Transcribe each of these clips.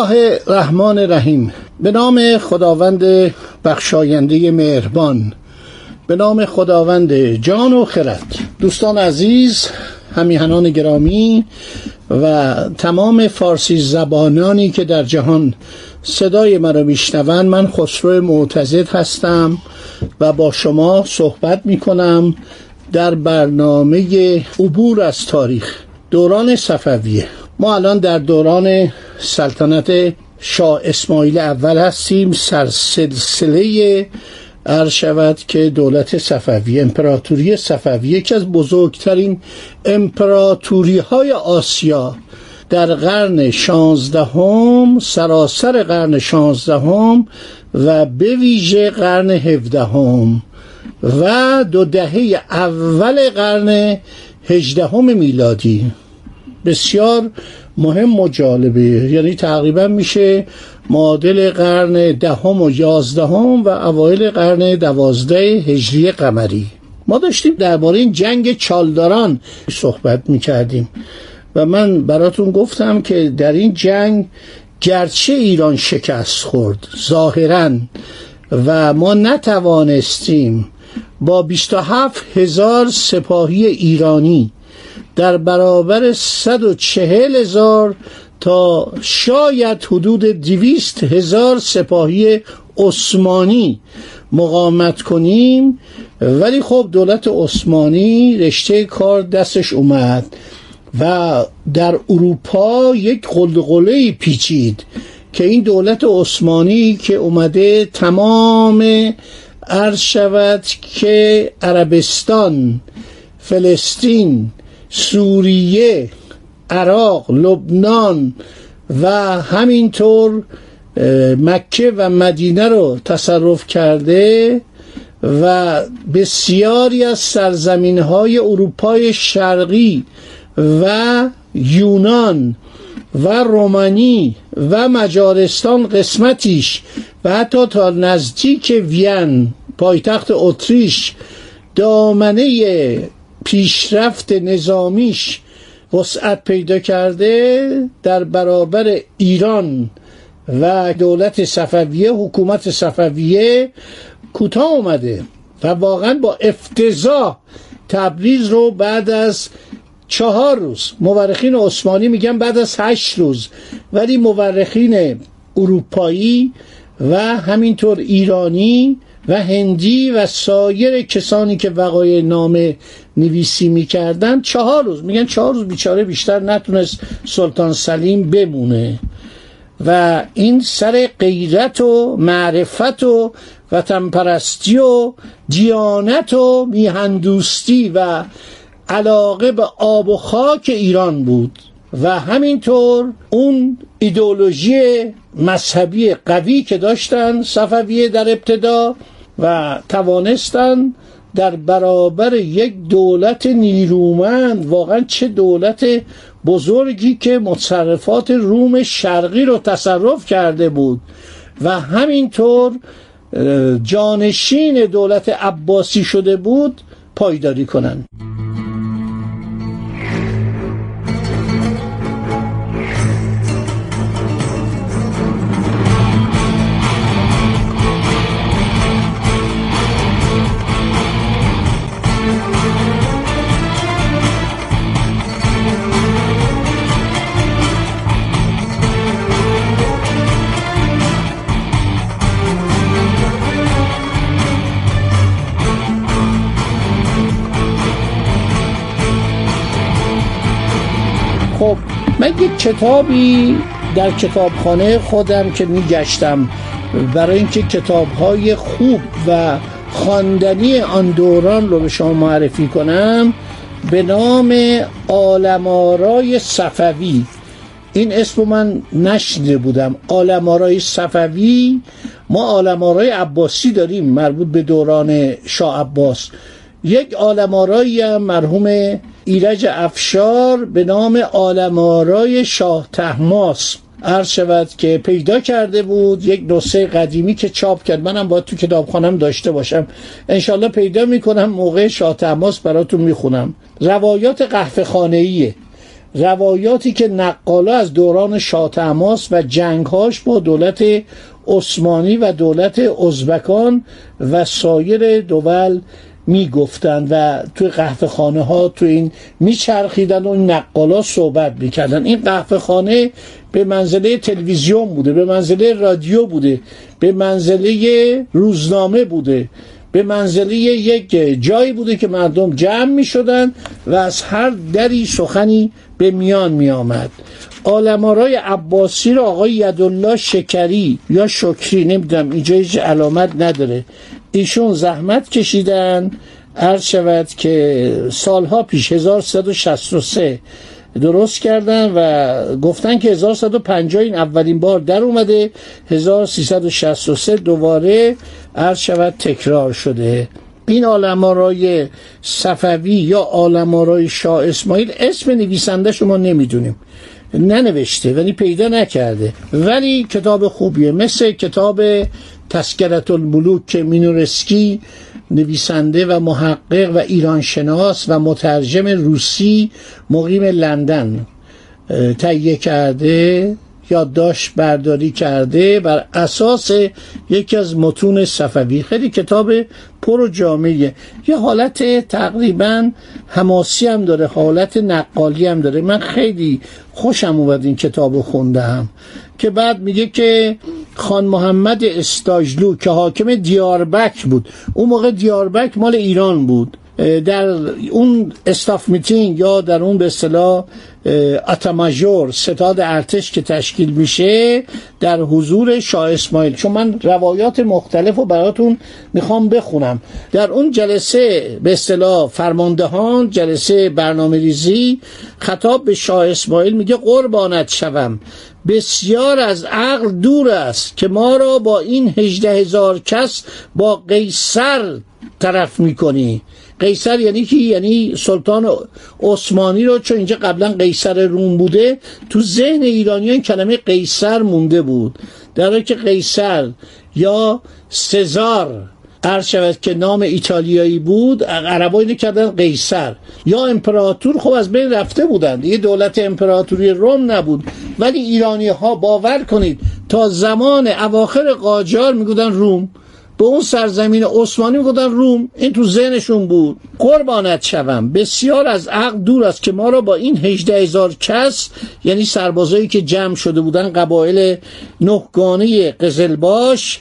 الله الرحمن الرحیم به نام خداوند بخشاینده مهربان. به نام خداوند جان و خرد. دوستان عزیز همیهنان گرامی و تمام فارسی زبانانی که در جهان صدای مرا میشنوند من خسرو معتزد هستم و با شما صحبت می کنم در برنامه عبور از تاریخ دوران صفویه. ما الان در دوران سلطنت شاه اسماعیل اول هستیم. سرسلسله عرض شود که دولت صفوی امپراتوری صفوی یکی از بزرگترین امپراتوری های آسیا در قرن شانزدهم سراسر قرن شانزدهم و به ویژه قرن هفدهم و دو دهه اول قرن هجدهم میلادی. بسیار مهم و جالبه. یعنی تقریبا میشه معادل قرن دهم و یازدهم و اوایل قرن دوازده هجری قمری. ما داشتیم درباره این جنگ چالداران صحبت می‌کردیم و من براتون گفتم که در این جنگ گرچه ایران شکست خورد ظاهرا و ما نتوانستیم با 27 هزار سپاهی ایرانی در برابر 140 هزار تا شاید حدود دویست هزار سپاهی عثمانی مقاومت کنیم. ولی خب دولت عثمانی رشته کار دستش اومد و در اروپا یک قلقله پیچید که این دولت عثمانی که اومده تمام عرض شود که عربستان فلسطین سوریه عراق لبنان و همینطور مکه و مدینه رو تصرف کرده و بسیاری از سرزمین های اروپای شرقی و یونان و رومانی و مجارستان قسمتیش و حتی تا نزدیک وین پایتخت اتریش دامنه پیشرفت نظامیش وسعت پیدا کرده در برابر ایران و دولت صفویه حکومت صفویه کوتاه اومده و واقعا با افتضاح تبریز رو بعد از چهار روز مورخین عثمانی میگن بعد از هشت روز ولی مورخین اروپایی و همینطور ایرانی و هندی و سایر کسانی که وقای نامه نویسی می‌کردن چهار روز. میگن چهار روز بیچاره بیشتر نتونست سلطان سلیم بمونه. و این سر غیرت و معرفت و وطن پرستی و دیانت و میهندوستی و علاقه به آب و خاک ایران بود. و همینطور اون ایدولوژی مذهبی قوی که داشتن صفویه در ابتدا و توانستن در برابر یک دولت نیرومند واقعا چه دولت بزرگی که متصرفات روم شرقی رو تصرف کرده بود. و همینطور جانشین دولت عباسی شده بود پایداری کنند. یک کتابی در کتابخانه خودم که میگشتم. برای اینکه کتابهای خوب و خواندنی آن دوران رو به شما معرفی کنم به نام آلمارای صفوی. این اسم من نشنیده بودم. آلمارای صفوی؟ ما آلمارای عباسی داریم مربوط به دوران شاه عباس. یک آلمارایی هم مرحوم ایرج افشار به نام آلمارای شاه تحماس عرض شود که پیدا کرده بود یک نسخه قدیمی که چاپ کرد. منم باید تو کتابخانم داشته باشم. انشالله پیدا می‌کنم موقع شاه تماس براتون می‌خونم. روایات قهوه خانهیه روایاتی که نقالا از دوران شاه تماس و جنگهاش با دولت عثمانی و دولت ازبکان و سایر دول می‌گفتند و توی قهوه خانه ها تو این میچرخیدن و نقالا صحبت می‌کردن. این قهوه خانه به منزله تلویزیون بوده به منزله رادیو بوده به منزله روزنامه بوده به منزله یک جایی بوده که مردم جمع می شدن و از هر دری سخنی به میان می آمد آلمارای عباسی رو آقای یدالله شکری یا شکری نمی‌دونم اینجا هیچ علامت نداره. ایشون زحمت کشیدن. عرض شود که سالها پیش 1363 درست کردن و گفتن که 1150 این اولین بار در اومده. 1363 دوباره عرض شود تکرار شده. این آلمارای صفوی یا آلمارای شاه اسماعیل اسم نویسنده شما نمی‌دونیم. ننوشته ولی پیدا نکرده. ولی کتاب خوبیه. مثل کتاب تسکرت الملوک مینورسکی نویسنده و محقق و ایرانشناس و مترجم روسی مقیم لندن تهیه کرده. یادداشت برداری کرده بر اساس یکی از متون صفوی. خیلی کتاب پر و جامعه یه حالت تقریبا حماسی هم داره حالت نقالی هم داره. من خیلی خوشم اومد این کتاب رو خوندم. که بعد میگه که خان محمد استاجلو که حاکم دیاربک بود. اون موقع دیاربک مال ایران بود. در اون استاف میتینگ یا در اون به اصطلاح اتماژور ستاد ارتش که تشکیل میشه در حضور شاه اسماعیل. چون من روایات مختلف رو براتون می‌خوام بخونم. در اون جلسه به اصطلاح فرماندهان جلسه برنامه ریزی خطاب به شاه اسماعیل میگه قربانت شوم بسیار از عقل دور است که ما را با این هجده هزار کس با قیصر طرف می‌کنی. قیصر یعنی کی؟ یعنی سلطان عثمانی رو چون اینجا قبلا قیصر روم بوده تو ذهن ایرانیان کلمه قیصر مونده بود. در حالی که قیصر یا سزار عرض شود که نام ایتالیایی بود عربا اینو کردن قیصر. یا امپراتور خب از بین رفته بودند. یه دولت امپراتوری روم نبود. ولی ایرانی ها باور کنید تا زمان اواخر قاجار میگودن روم. به اون سرزمین عثمانی می‌گفتن روم این تو ذهنشون بود. قربانت شوم. بسیار از عقل دور است که ما را با این هجده هزار کس یعنی سربازایی که جمع شده بودن قبایل نهگانه قزلباش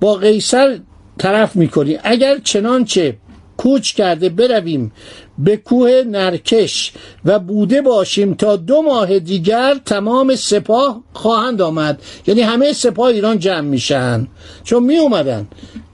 با قیصر طرف می‌کنی. اگر چنانچه کوچ کرده برویم به کوه نرکش و بوده باشیم تا دو ماه دیگر تمام سپاه خواهند آمد. یعنی همه سپاه ایران جمع میشن. چون می اومدن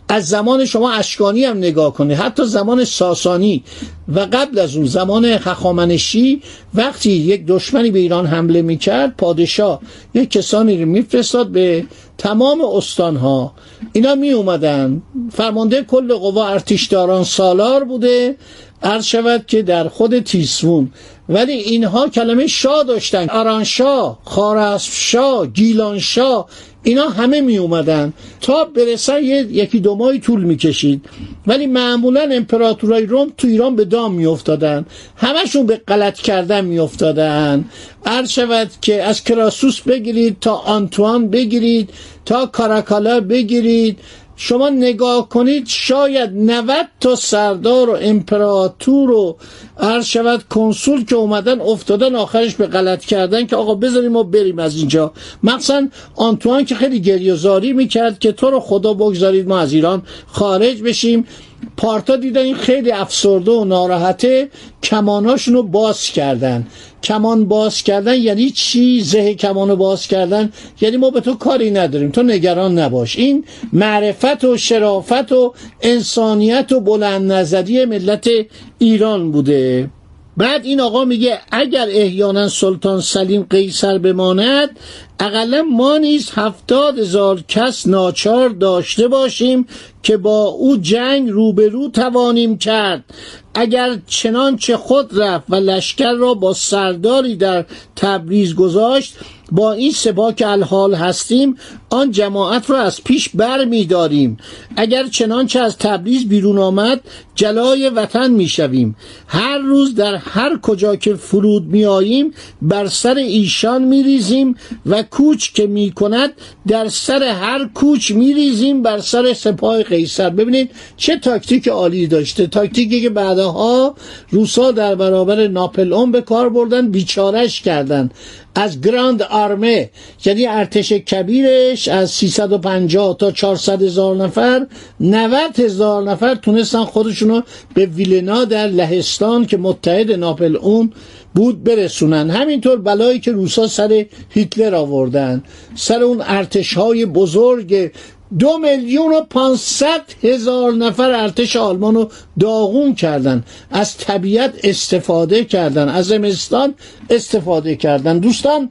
از زمان شما اشکانی هم نگاه کنید. حتی زمان ساسانی و قبل از اون زمان هخامنشی وقتی یک دشمنی به ایران حمله می‌کرد پادشاه یک کسانی رو میفرستاد به تمام استانها. اینا می اومدن فرمانده کل قوا ارتشداران سالار بوده. عرض شود که در خود تیسفون ولی اینها کلمه شاه داشتن. آرانشاه خارسب گیلانشاه اینا همه می اومدن. تا برسن یکی دو ماهی طول می‌کشید ولی معمولا امپراتورای روم تو ایران به دام می افتادن. همشون به غلط کردن می افتادن. عرض شود که از کراسوس بگیرید تا آنتوان بگیرید تا کاراکالا بگیرید. شما نگاه کنید شاید 90 تا سردار و امپراتور و عرض شود کنسول که اومدن افتادن آخرش به غلط کردن که آقا بذاریم ما بریم از اینجا. مخصوصا آنتوان که خیلی گریوزاری می‌کرد که تو رو خدا بگذارید ما از ایران خارج بشیم. پارتا دیدن این خیلی افسرده و ناراحته کماناشون رو باز کردن. کمان باز کردن یعنی چی؟ زه کمان باز کردن؟ یعنی ما به تو کاری نداریم تو نگران نباش. این معرفت و شرافت و انسانیت و بلند نظری ملت ایران بوده. بعد این آقا میگه اگر احیانا سلطان سلیم قیصر بماند اقلا ما نیز هفتاد هزار کس ناچار داشته باشیم که با او جنگ روبرو توانیم کرد. اگر چنانچه خود رفت و لشکر را با سرداری در تبریز گذاشت با این سپاه که الحال هستیم آن جماعت را از پیش بر می داریم. اگر چنانچه از تبریز بیرون آمد جلای وطن می شویم. هر روز در هر کجا که فرود می آییم بر سر ایشان می ریزیم و کوچ که می کند در سر هر کوچ می ریزیم بر سر سپاه قیصر. ببینید چه تاکتیک عالی داشته. تاکتیکی که بعدها روسا در برابر ناپلئون به کار بردن بیچارش کردن. از Grande Armée یعنی ارتش کبیرش از 350 تا 400 هزار نفر 90 هزار نفر تونستن خودشونو به ویلنا در لهستان که متحد ناپلئون بود برسونن. همینطور بلایی که روسا سر هیتلر آوردن. سر اون ارتش های بزرگ دو میلیون و پانصد هزار نفر ارتش آلمان رو داغون کردن. از طبیعت استفاده کردن. از زمستان استفاده کردن. دوستان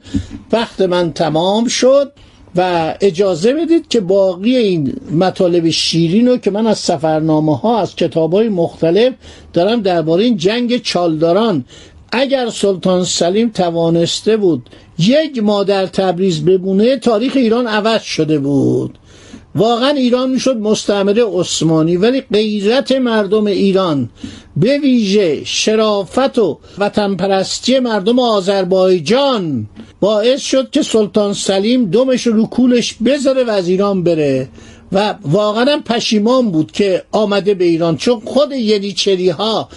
وقت من تمام شد و اجازه بدید که باقی این مطالب شیرین رو که من از سفرنامه ها از کتاب های مختلف دارم درباره این جنگ چالداران. اگر سلطان سلیم توانسته بود یک ماه در تبریز بمونه تاریخ ایران عوض شده بود. واقعا ایران می‌شد مستعمره عثمانی ولی غیرت مردم ایران به ویژه شرافت و وطن پرستی مردم آذربایجان باعث شد که سلطان سلیم دومش رو کولش بذاره و از ایران بره و واقعا پشیمان بود که آمده به ایران. چون خود ینیچری ها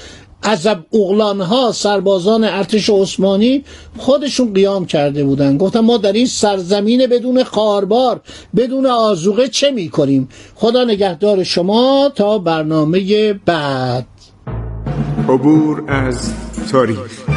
عذب اغلان ها سربازان ارتش عثمانی خودشون قیام کرده بودن. گفتم ما در این سرزمین بدون خاربار بدون آزوقه چه می کنیم خدا نگهدار شما تا برنامه بعد. عبور از تاریخ.